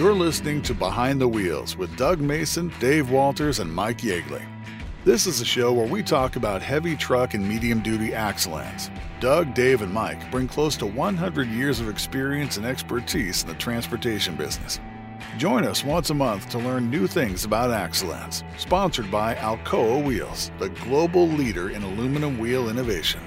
You're listening to Behind the Wheels with Doug Mason, Dave Walters, and Mike Yeagley. This is a show where we talk about heavy truck and medium duty excellence. Doug, Dave, and Mike bring close to 100 years of experience and expertise in the transportation business. Join us once a month to learn new things about Axelance. Sponsored by Alcoa Wheels, the global leader in aluminum wheel innovation.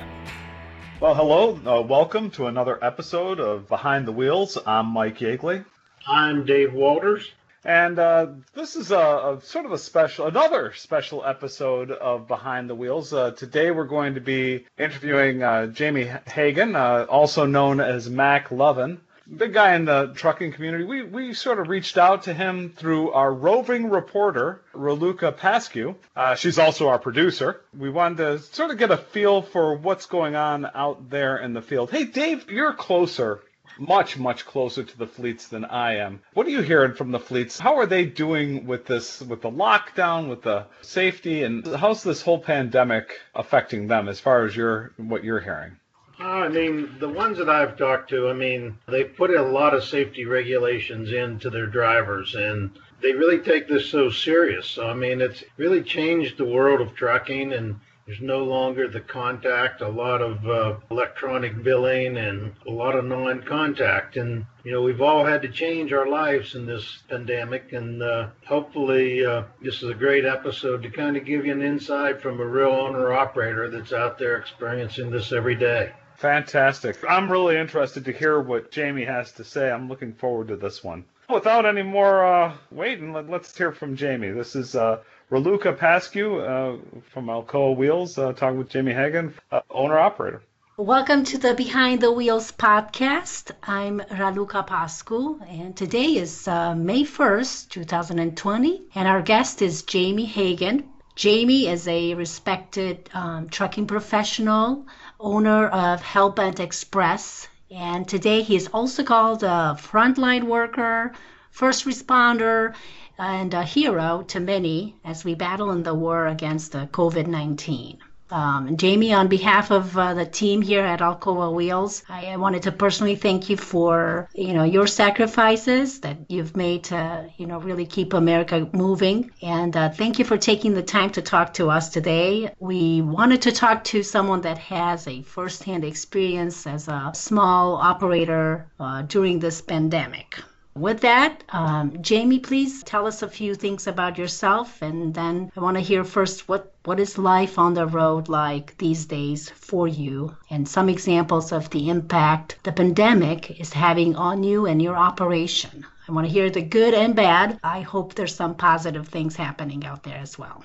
Well, hello. Uh, welcome to another episode of Behind the Wheels. I'm Mike Yeagley. I'm Dave Walters. And uh, this is a, a, sort of a special, another special episode of Behind the Wheels. Uh, today we're going to be interviewing uh, Jamie Hagen, uh, also known as Mac Lovin. Big guy in the trucking community. We, we sort of reached out to him through our roving reporter, Raluca Pascu. Uh, she's also our producer. We wanted to sort of get a feel for what's going on out there in the field. Hey, Dave, you're closer much, much closer to the fleets than I am. What are you hearing from the fleets? How are they doing with this, with the lockdown, with the safety, and how's this whole pandemic affecting them as far as your what you're hearing? Uh, I mean, the ones that I've talked to, I mean, they put a lot of safety regulations into their drivers, and they really take this so serious. So, I mean, it's really changed the world of trucking and there's no longer the contact, a lot of uh, electronic billing, and a lot of non contact. And, you know, we've all had to change our lives in this pandemic. And uh, hopefully, uh, this is a great episode to kind of give you an insight from a real owner operator that's out there experiencing this every day. Fantastic. I'm really interested to hear what Jamie has to say. I'm looking forward to this one. Without any more uh, waiting, let, us hear from Jamie. This is uh, Raluca Pascu uh, from Alcoa Wheels, uh, talking with Jamie Hagen, uh, owner operator. Welcome to the Behind the Wheels podcast. I'm Raluca Pascu, and today is uh, May 1st, 2020, and our guest is Jamie Hagen. Jamie is a respected um, trucking professional, owner of Hellbent Express, and today he is also called a frontline worker, first responder, and a hero to many as we battle in the war against the COVID 19. Um, Jamie, on behalf of uh, the team here at Alcoa Wheels, I, I, wanted to personally thank you for you know your sacrifices that you've made to you know really keep America moving, and uh, thank you for taking the time to talk to us today. We wanted to talk to someone that has a firsthand experience as a small operator uh, during this pandemic. With that, um, Jamie, please tell us a few things about yourself, and then I want to hear first what what is life on the road like these days for you, and some examples of the impact the pandemic is having on you and your operation. I want to hear the good and bad. I hope there's some positive things happening out there as well.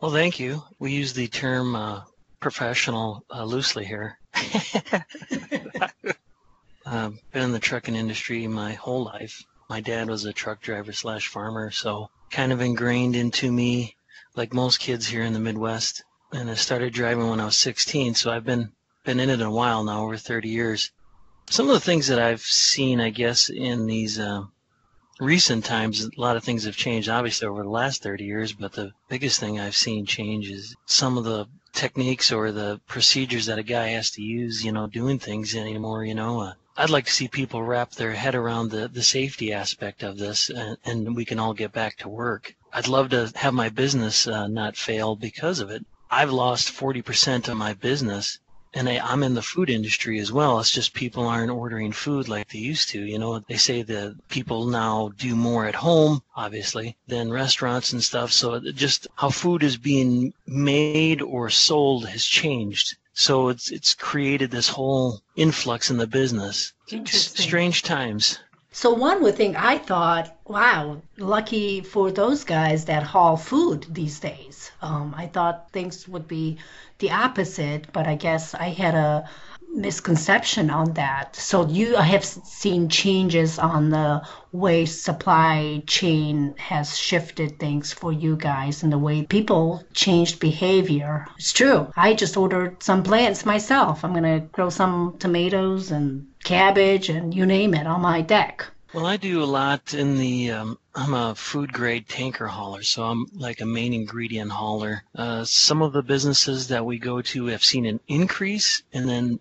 Well, thank you. We use the term uh, professional uh, loosely here. uh, been in the trucking industry my whole life my dad was a truck driver slash farmer, so kind of ingrained into me, like most kids here in the Midwest. And I started driving when I was 16, so I've been been in it a while now, over 30 years. Some of the things that I've seen, I guess, in these uh, recent times, a lot of things have changed, obviously, over the last 30 years. But the biggest thing I've seen change is some of the techniques or the procedures that a guy has to use, you know, doing things anymore. You know, uh, I'd like to see people wrap their head around the, the safety aspect of this and, and we can all get back to work. I'd love to have my business uh, not fail because of it. I've lost 40% of my business and I, I'm in the food industry as well. It's just people aren't ordering food like they used to. You know, they say that people now do more at home, obviously, than restaurants and stuff. So just how food is being made or sold has changed. So it's it's created this whole influx in the business. Interesting. Strange times. So one would think I thought, wow, lucky for those guys that haul food these days. Um, I thought things would be the opposite, but I guess I had a misconception on that. So you have seen changes on the way supply chain has shifted things for you guys and the way people changed behavior. It's true. I just ordered some plants myself. I'm going to grow some tomatoes and cabbage and you name it on my deck. Well, I do a lot in the. Um, I'm a food grade tanker hauler, so I'm like a main ingredient hauler. Uh, some of the businesses that we go to have seen an increase, and then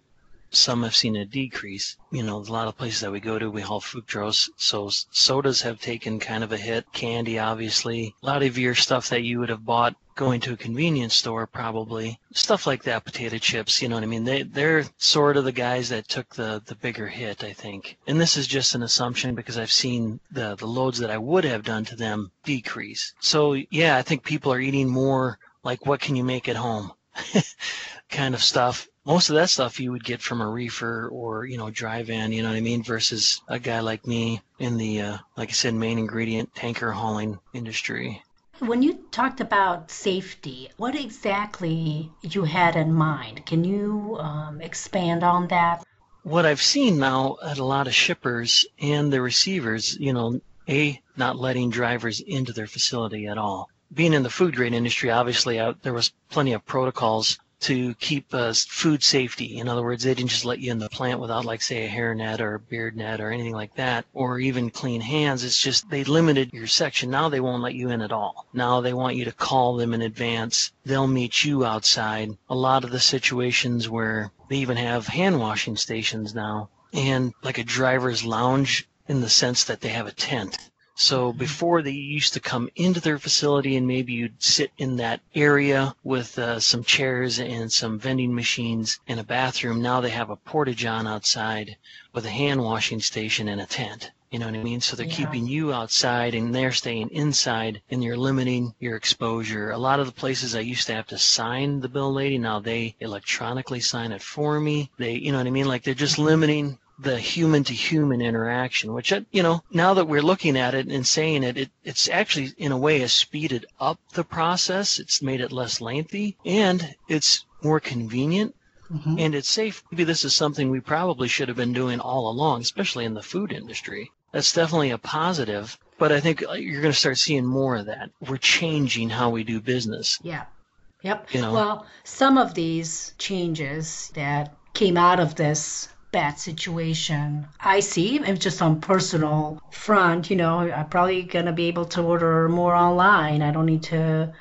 some have seen a decrease. You know, a lot of places that we go to, we haul fructose, so sodas have taken kind of a hit. Candy, obviously. A lot of your stuff that you would have bought going to a convenience store probably. Stuff like that potato chips you know what i mean? They they're sort of the guys that took the the bigger hit i think. And this is just an assumption because i've seen the the loads that i would have done to them decrease. So yeah i think people are eating more like what can you make at home? Kind of stuff most of that stuff you would get from a reefer or you know dry van you know what i mean versus a guy like me in the uh, like i said main ingredient tanker hauling industry when you talked about safety, what exactly you had in mind? Can you um, expand on that? What I've seen now at a lot of shippers and the receivers, you know, A, not letting drivers into their facility at all. Being in the food grade industry, obviously, I, there was plenty of protocols to keep uh, food safety. In other words, they didn't just let you in the plant without, like, say, a hair net or a beard net or anything like that, or even clean hands. It's just they limited your section. Now they won't let you in at all. Now they want you to call them in advance. They'll meet you outside. A lot of the situations where they even have hand washing stations now and like a driver's lounge in the sense that they have a tent so before they used to come into their facility and maybe you'd sit in that area with uh, some chairs and some vending machines and a bathroom. Now they have a porta john outside with a hand washing station and a tent. You know what I mean? So they're yeah. keeping you outside and they're staying inside and you're limiting your exposure. A lot of the places I used to have to sign the bill lady, now they electronically sign it for me. They, you know what I mean? Like they're just mm-hmm. limiting the human to human interaction, which, uh, you know, now that we're looking at it and saying it, it, it's actually in a way has speeded up the process. It's made it less lengthy and it's more convenient mm-hmm. and it's safe. Maybe this is something we probably should have been doing all along, especially in the food industry. That's definitely a positive, but I think uh, you're going to start seeing more of that. We're changing how we do business. Yeah. Yep. You know? Well, some of these changes that came out of this bad situation I see. And just on personal front, you know, I'm probably gonna be able to order more online. I don't need to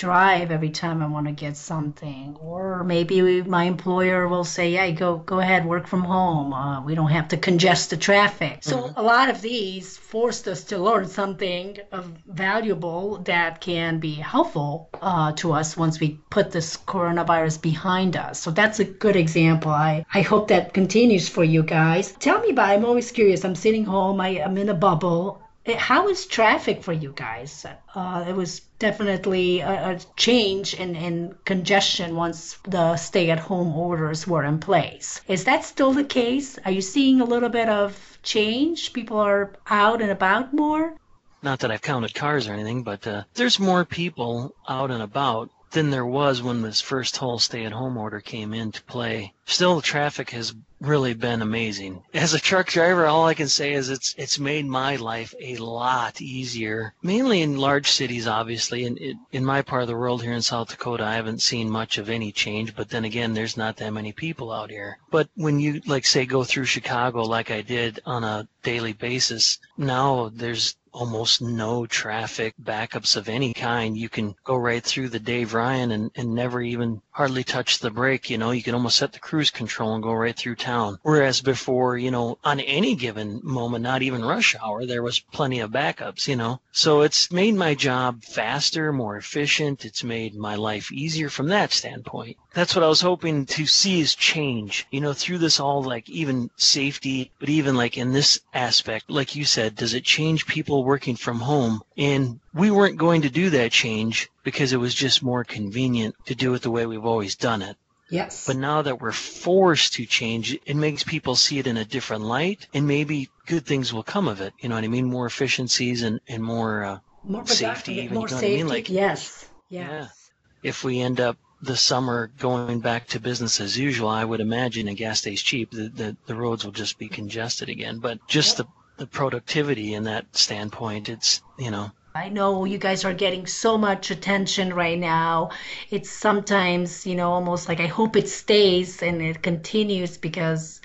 drive every time I want to get something. Or maybe my employer will say, "Yeah, go go ahead, work from home. Uh, we don't have to congest the traffic." So mm-hmm. a lot of these forced us to learn something valuable that can be helpful uh, to us once we put this coronavirus behind us. So that's a good example. I I hope that continues for you guys. Tell me about. I'm always curious. I'm sitting home. I, I'm in a bubble how is traffic for you guys? Uh, it was definitely a, a change in, in congestion once the stay at home orders were in place. Is that still the case? Are you seeing a little bit of change? People are out and about more? Not that I've counted cars or anything, but uh, there's more people out and about than there was when this first whole stay at home order came into play. Still, the traffic has really been amazing. As a truck driver, all I can say is it's it's made my life a lot easier. Mainly in large cities, obviously. In in my part of the world here in South Dakota, I haven't seen much of any change. But then again, there's not that many people out here. But when you like say go through Chicago like I did on a daily basis, now there's almost no traffic backups of any kind. You can go right through the Dan Ryan and, and never even hardly touch the brake. You know, you can almost set the cruise control and go right through town. Whereas before, you know, on any given moment, not even rush hour, there was plenty of backups, you know. So it's made my job faster, more efficient. It's made my life easier from that standpoint. That's what I was hoping to see is change, you know, through this all like even safety, but even like in this aspect, like you said, does it change people working from home? And we weren't going to do that change because it was just more convenient to do it the way we've always done it. Yes. But now that we're forced to change, it makes people see it in a different light, and maybe good things will come of it. You know what I mean? More efficiencies and and more, uh, more safety. Even, more you know safety. I mean? Like, yes. Yes. Yeah. If we end up the summer going back to business as usual, I would imagine, and gas stays cheap, the, the, the roads will just be congested again. But just the, the productivity in that standpoint, it's, you know, I know you guys are getting so much attention right now. It's sometimes, you know, almost like I hope it stays and it continues because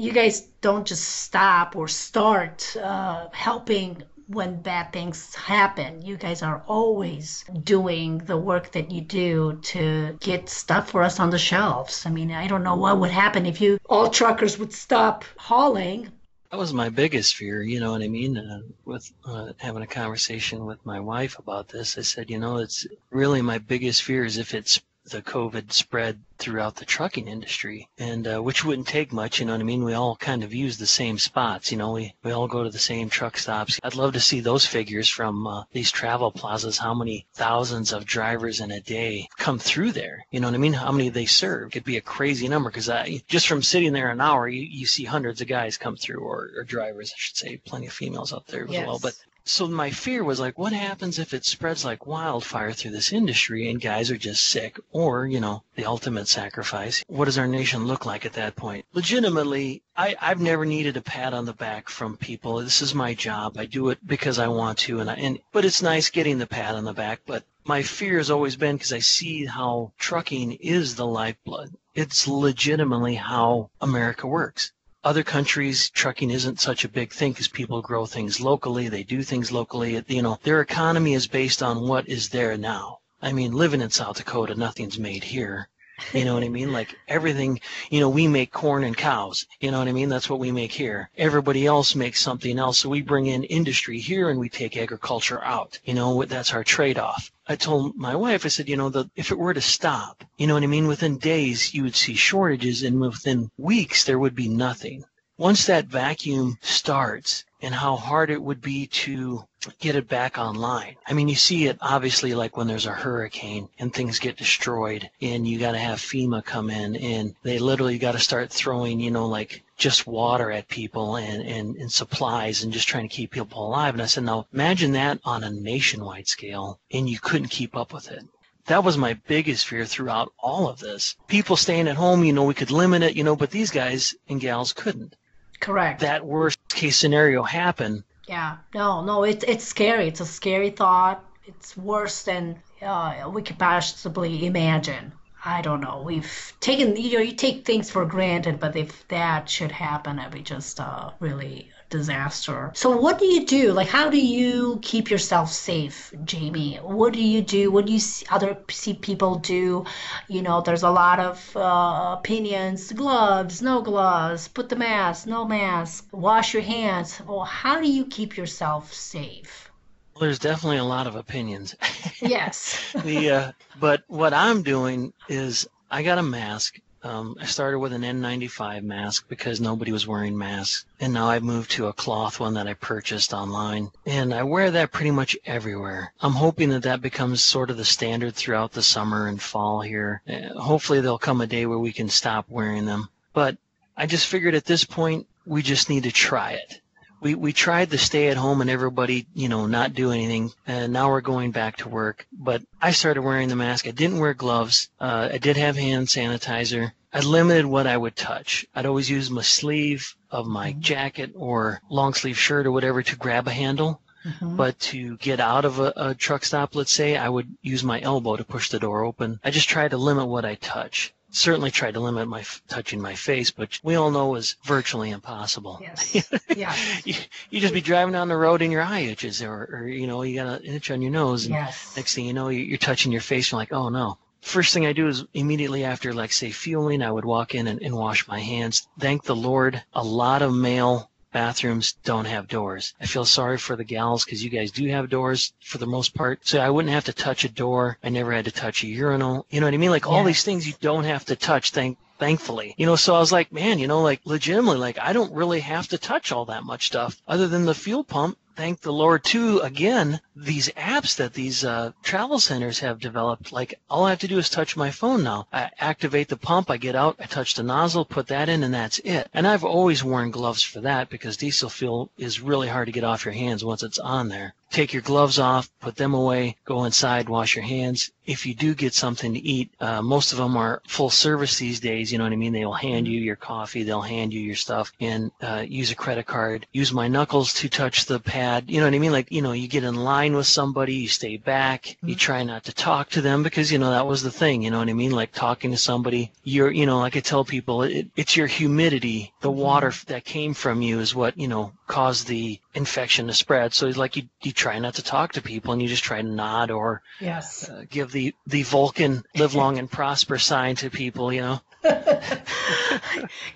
you guys don't just stop or start uh, helping when bad things happen. You guys are always doing the work that you do to get stuff for us on the shelves. I mean, I don't know what would happen if you all truckers would stop hauling. That was my biggest fear, you know what I mean? Uh, with uh, having a conversation with my wife about this, I said, you know, it's really my biggest fear is if it's the COVID spread throughout the trucking industry, and uh, which wouldn't take much. You know what I mean? We all kind of use the same spots. You know, we we all go to the same truck stops. I'd love to see those figures from uh, these travel plazas. How many thousands of drivers in a day come through there? You know what I mean? How many they serve? Could be a crazy number because just from sitting there an hour, you, you see hundreds of guys come through, or, or drivers, I should say, plenty of females up there Yes. as well. But so my fear was like, what happens if it spreads like wildfire through this industry and guys are just sick or, you know, the ultimate sacrifice? What does our nation look like at that point? Legitimately, I, I've never needed a pat on the back from people. This is my job. I do it because I want to. And, I, and but it's nice getting the pat on the back. But my fear has always been because I see how trucking is the lifeblood. It's legitimately how America works other countries trucking isn't such a big thing because people grow things locally they do things locally you know their economy is based on what is there now. I mean living in south dakota nothing's made here. You know what i mean? Like everything you know we make corn and cows. You know what i mean? That's what we make here. Everybody else makes something else. So we bring in industry here and we take agriculture out. You know that's our trade-off I told my wife, I said, you know, the, if it were to stop, you know what I mean? Within days, you would see shortages, and within weeks, there would be nothing. Once that vacuum starts, and how hard it would be to get it back online. I mean, you see it obviously like when there's a hurricane and things get destroyed, and you got to have FEMA come in, and they literally got to start throwing, you know, like just water at people and, and, and supplies and just trying to keep people alive. And I said, now imagine that on a nationwide scale, and you couldn't keep up with it. That was my biggest fear throughout all of this. People staying at home, you know, we could limit it, you know, but these guys and gals couldn't. Correct. That worst case scenario happened. Yeah, no, no, it's it's scary. It's a scary thought. It's worse than uh, we could possibly imagine. I don't know. We've taken, you know, you take things for granted, but if that should happen, it'd be just uh, really disaster. So, what do you do? Like, how do you keep yourself safe, Jamie? What do you do? What do you see other see people do? You know, there's a lot of uh, opinions: gloves, no gloves, put the mask, no mask, wash your hands. Well, how do you keep yourself safe? Well, there's definitely a lot of opinions. Yes. the uh, but what I'm doing is I got a mask. Um, I started with an N95 mask because nobody was wearing masks, and now I've moved to a cloth one that I purchased online, and I wear that pretty much everywhere. I'm hoping that that becomes sort of the standard throughout the summer and fall here. Uh, hopefully, there'll come a day where we can stop wearing them. But I just figured at this point we just need to try it we, we tried to stay at home and everybody, you know, not do anything. And now we're going back to work. But I started wearing the mask. I didn't wear gloves. Uh, I did have hand sanitizer. I limited what I would touch. I'd always use my sleeve of my jacket or long sleeve shirt or whatever to grab a handle. Mhm. But to get out of a, a truck stop, let's say, I would use my elbow to push the door open. I just tried to limit what I touch. Certainly tried to limit my f- touching my face, but we all know is virtually impossible. Yes. Yeah. you, you just be driving down the road and your eye itches, or, or you know, you got an itch on your nose, and Yes. next thing you know, you- you're touching your face. You're like, oh no. First thing I do is immediately after, like, say, fueling, I would walk in and, and wash my hands. Thank the Lord, a lot of male bathrooms don't have doors. I feel sorry for the gals because you guys do have doors for the most part. So I wouldn't have to touch a door. I never had to touch a urinal. You know what I mean? Like all these things you don't have to touch. Thank thankfully. You know, so I was like, man, you know, like legitimately, like I don't really have to touch all that much stuff other than the fuel pump. Thank the Lord too. Again, these apps that these uh, travel centers have developed, like all I have to do is touch my phone now. I activate the pump, I get out, I touch the nozzle, put that in, and that's it. And I've always worn gloves for that because diesel fuel is really hard to get off your hands once it's on there. Take your gloves off, put them away, go inside, wash your hands. If you do get something to eat, uh, most of them are full service these days. You know what I mean? They will hand you your coffee, they'll hand you your stuff, and uh, use a credit card. Use my knuckles to touch the pad. You know what I mean? Like you know, you get in line with somebody, you stay back, you try not to talk to them because, you know, that was the thing, you know what I mean? Like talking to somebody, you're, you know, like I tell people, it, it's your humidity, the water that came from you is what, you know, caused the infection to spread. So like you, you try not to talk to people and you just try to nod or Yes. uh, give the, the Vulcan live long and prosper sign to people, you know?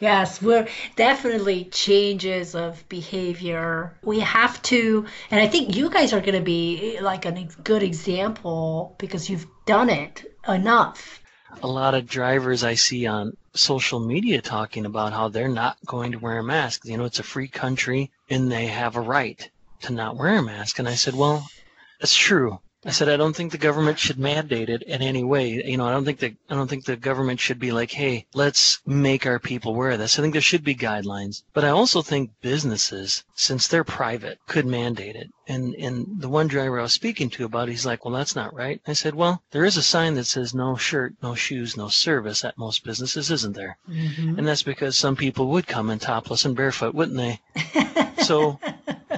Yes, we're definitely changes of behavior. We have to, and I think you guys are going to be like a good example because you've done it enough. a lot of drivers I see on social media talking about how they're not going to wear a mask. You know, it's a free country and they have a right to not wear a mask. And I said, well, that's true. I said, I don't think the government should mandate it in any way. You know, I don't think that I don't think the government should be like, hey, let's make our people wear this. I think there should be guidelines. But I also think businesses, since they're private, could mandate it. And and the one driver I was speaking to about, it, he's like, well, that's not right. I said, well, there is a sign that says no shirt, no shoes, no service at most businesses, isn't there? And that's because some people would come in topless and barefoot, wouldn't they? so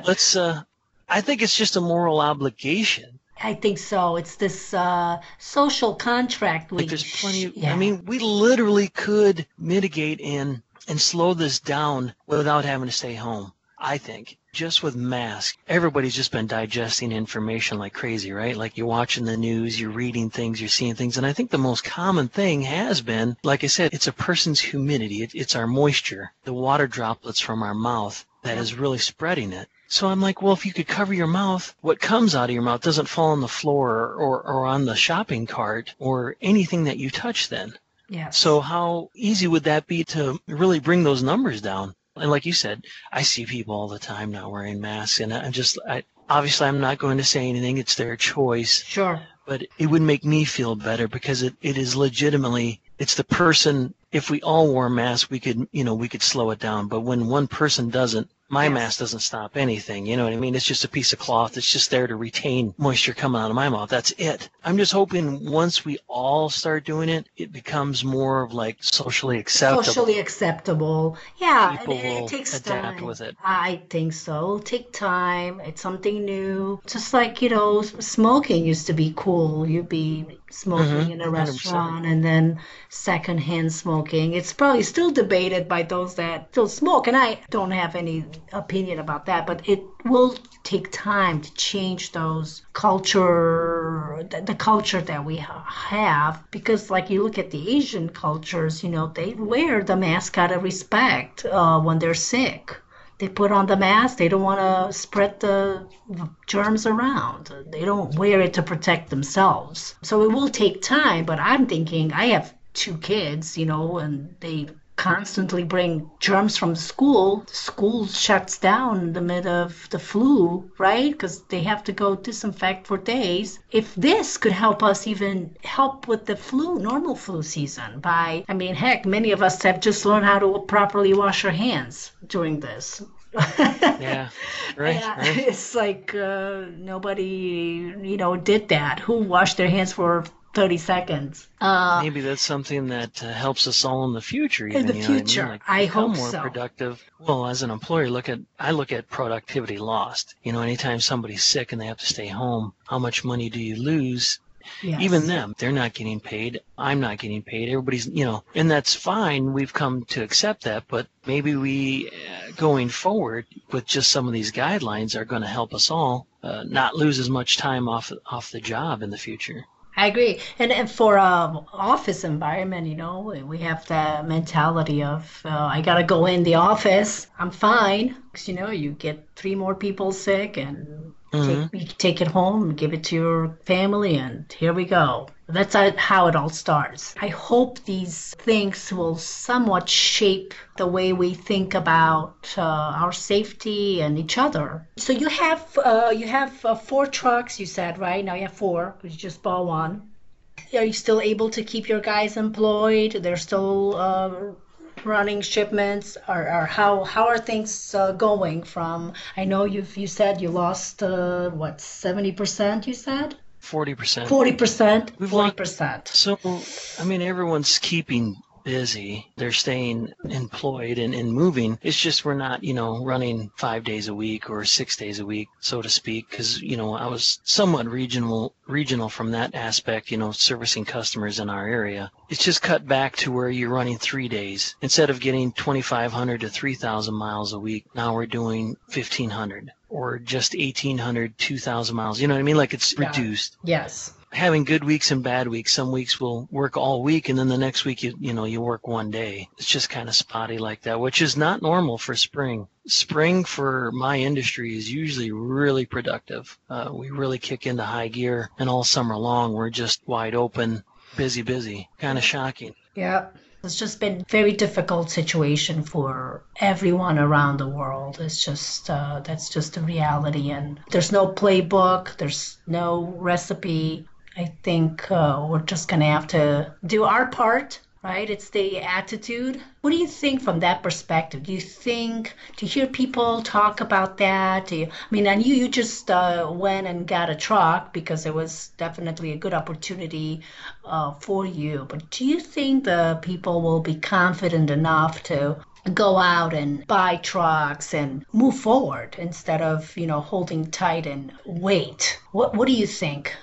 let's. Uh, I think it's just a moral obligation. I think so. It's this uh, social contract. We Like there's plenty. Yeah. I mean, we literally could mitigate and and slow this down without having to stay home. I think just with masks, everybody's just been digesting information like crazy, right? Like you're watching the news, you're reading things, you're seeing things, and I think the most common thing has been, like I said, it's a person's humidity. It, it's our moisture, the water droplets from our mouth that is really spreading it. So I'm like, well, if you could cover your mouth, what comes out of your mouth doesn't fall on the floor or, or on the shopping cart or anything that you touch then. yes. So how easy would that be to really bring those numbers down? And like you said, I see people all the time not wearing masks, and I'm just, I, obviously, I'm not going to say anything. It's their choice, sure. but it would make me feel better because it, it is legitimately, it's the person. If we all wore masks, we could, you know, we could slow it down. But when one person doesn't, my Yes. mask doesn't stop anything. You know what I mean? It's just a piece of cloth. It's just there to retain moisture coming out of my mouth. That's it. I'm just hoping once we all start doing it, it becomes more of like socially acceptable. Socially acceptable. Yeah, and People it, it takes adapt time. with it. I think so. It'll take time. It's something new. Just like, you know, smoking used to be cool. You'd be smoking Mhm, in a 100%. restaurant and then secondhand smoking. It's probably still debated by those that still smoke. And I don't have any opinion about that, but it will take time to change those culture, the, the culture that we ha- have. Because, like, you look at the Asian cultures, you know, they wear the mask out of respect uh, when they're sick. They put on the mask. They don't want to spread the germs around. They don't wear it to protect themselves. So it will take time, but I'm thinking I have two kids, you know, and they constantly bring germs from school. School shuts down in the middle of the flu, right? Because they have to go disinfect for days. If this could help us even help with the flu, normal flu season, by, I mean, heck, many of us have just learned how to properly wash our hands during this. Yeah, right, Yeah, right. It's like uh, nobody, you know, did that. Who washed their hands for 30 seconds? Uh, Maybe that's something that uh, helps us all in the future. In Even, the you know I mean? future, Like, I hope more so. productive. Well, as an employer, look at I look at productivity lost. You know, anytime somebody's sick and they have to stay home, how much money do you lose? yes. Even them, they're not getting paid. I'm not getting paid. Everybody's, you know, and that's fine. We've come to accept that, but maybe we, uh, going forward with just some of these guidelines, are going to help us all uh, not lose as much time off off the job in the future. I agree. And, and for um office environment, you know, we have the mentality of uh, I gotta go in the office. I'm fine. Cause, you know, you get three more people sick, and take, you take it home, give it to your family, and here we go. That's how- it all starts. I hope these things will somewhat shape the way we think about uh, our safety and each other. So you have uh, you have uh, four trucks, you said, right? Now you have four you just bought one. Are you still able to keep your guys employed? They're still uh, running shipments, or, or how how are things uh, going? From I know you've you said you lost uh, what seventy percent. You said Forty percent. forty percent, forty percent. So, I mean, everyone's keeping busy. They're staying employed and, and moving. It's just we're not, you know, running five days a week or six days a week, so to speak, because, you know, I was somewhat regional regional from that aspect, you know, servicing customers in our area. It's just cut back to where you're running three days. Instead of getting 2,500 to 3,000 miles a week, now we're doing 1,500 or just 1,800, 2,000 miles. You know what I mean? Like it's Yeah. reduced Yes. Having good weeks and bad weeks. Some weeks we'll work all week, and then the next week you you know you work one day. It's just kind of spotty like that, which is not normal for spring. Spring for my industry is usually really productive. Uh, we really kick into high gear, and all summer long we're just wide open, busy, busy. Kind of shocking. Yeah. It's just been very difficult situation for everyone around the world. It's just uh, that's just the reality, and there's no playbook. There's no recipe. I think uh, we're just gonna have to do our part, right? It's the attitude. What do you think from that perspective? Do you think to hear people talk about that? You, I mean, I knew you just uh, went and got a truck because it was definitely a good opportunity uh, for you. But do you think the people will be confident enough to go out and buy trucks and move forward instead of you know holding tight and wait? What What do you think?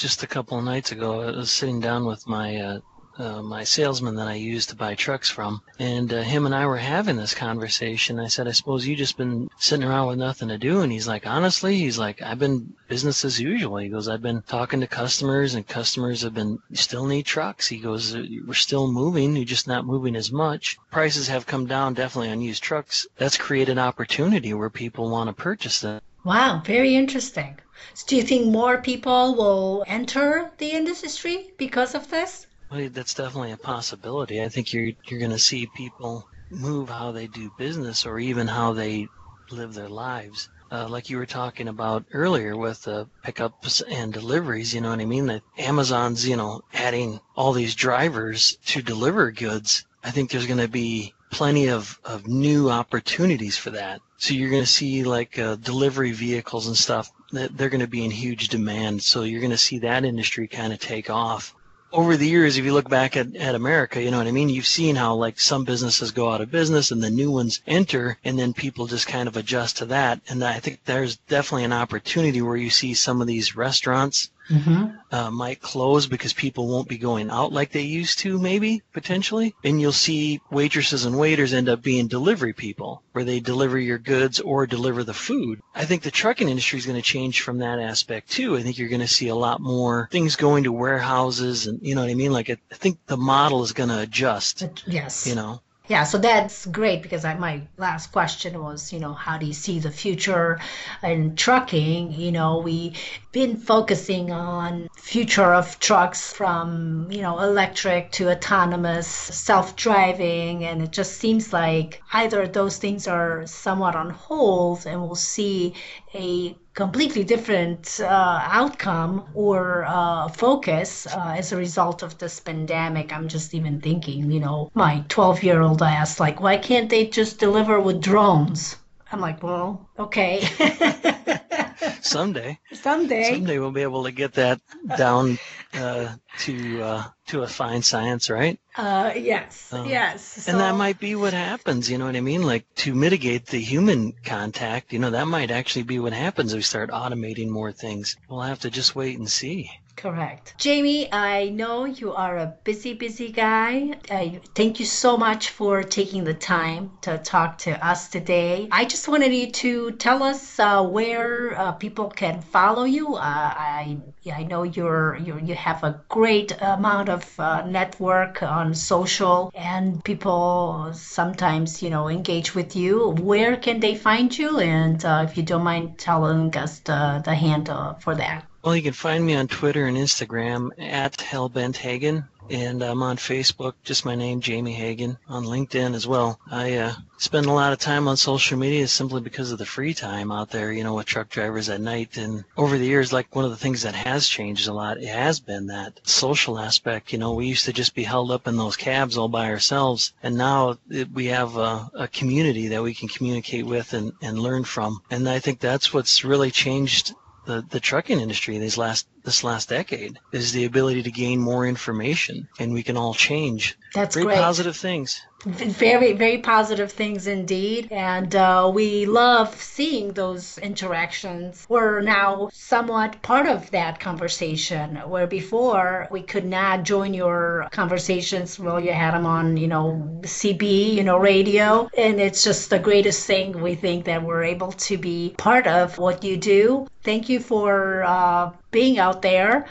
Just a couple of nights ago, I was sitting down with my uh, uh, my salesman that I use to buy trucks from, and uh, him and I were having this conversation. I said, "I suppose you just been sitting around with nothing to do." And he's like, "Honestly, he's like, I've been business as usual." He goes, "I've been talking to customers, and customers have been still need trucks." He goes, "We're still moving, you're just not moving as much. Prices have come down definitely on used trucks. That's created opportunity where people want to purchase them." Wow, very interesting. So do you think more people will enter the industry because of this? Well, that's definitely a possibility. I think you're you're going to see people move how they do business or even how they live their lives. Uh, like you were talking about earlier with uh, pickups and deliveries, you know what I mean? That Amazon's, you know, adding all these drivers to deliver goods. I think there's going to be plenty of, of new opportunities for that. So you're going to see like uh, delivery vehicles and stuff they're going to be in huge demand. So you're going to see that industry kind of take off over the years, if you look back at, at America, you know what I mean? You've seen how like some businesses go out of business and the new ones enter and then people just kind of adjust to that. And I think there's definitely an opportunity where you see some of these restaurants Mm-hmm. uh, might close because people won't be going out like they used to, maybe potentially. And you'll see waitresses and waiters end up being delivery people, where they deliver your goods or deliver the food. I think the trucking industry is going to change from that aspect too. I think you're going to see a lot more things going to warehouses, and you know what I mean. Like I think the model is going to adjust. Yes. You know. Yeah, so that's great because I, my last question was, you know, how do you see the future in trucking? You know, we've been focusing on future of trucks from, you know, electric to autonomous, self-driving, and it just seems like either those things are somewhat on hold and we'll see a completely different uh, outcome or uh, focus uh, as a result of this pandemic. I'm just even thinking, you know, my 12 year old I asked, like, why can't they just deliver with drones? I'm like, well, okay. Someday, Someday. someday we'll be able to get that down uh, to uh, to a fine science, right? Uh, yes, Um, yes. And that might be what happens, you know what I mean? Like to mitigate the human contact, you know, that might actually be what happens if we start automating more things. We'll have to just wait and see. Correct. Jamie, I know you are a busy, busy guy. I thank you so much for taking the time to talk to us today. I just wanted you to tell us uh, where uh, people can follow you. Uh, I I know you're, you're you have a great amount of uh, network on social, and people sometimes you know engage with you. Where can they find you? And uh, if you don't mind telling us the the handle for that. Well, you can find me on Twitter and Instagram at Hellbent Hellbenthagen, and I'm on Facebook, just my name, Jamie Hagen, on LinkedIn as well. I uh, spend a lot of time on social media simply because of the free time out there, you know, with truck drivers at night. And over the years, like one of the things that has changed a lot, it has been that social aspect. You know, we used to just be held up in those cabs all by ourselves, and now it, we have a, a community that we can communicate with and, and learn from. And I think that's what's really changed the, the trucking industry these last this last decade is the ability to gain more information and we can all change. That's Very great. positive things. Very, very positive things indeed. And uh, we love seeing those interactions. We're now somewhat part of that conversation, where before we could not join your conversations while you had them on, you know, CB, you know, radio. And it's just the greatest thing we think that we're able to be part of what you do. Thank you for uh, being out there.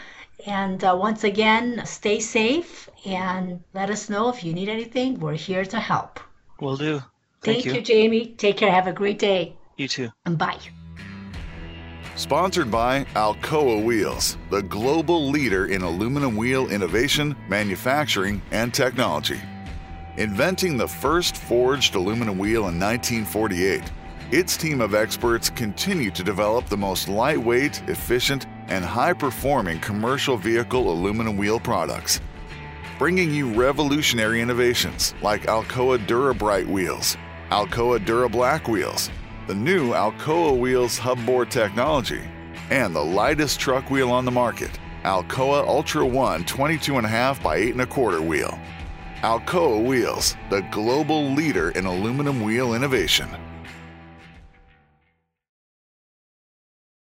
And uh, once again, stay safe and let us know if you need anything. We're here to help. Will do. Thank, Thank, you. Jamie. Take care. Have a great day. You too. And bye. Sponsored by Alcoa Wheels, the global leader in aluminum wheel innovation, manufacturing, and technology. Inventing the first forged aluminum wheel in 1948, its team of experts continue to develop the most lightweight, efficient, and high performing commercial vehicle aluminum wheel products. Bringing you revolutionary innovations like Alcoa DuraBright wheels, Alcoa DuraBlack wheels, the new Alcoa Wheels hubboard technology, and the lightest truck wheel on the market, Alcoa Ultra One 22.5 by 8.25 wheel. Alcoa Wheels, the global leader in aluminum wheel innovation.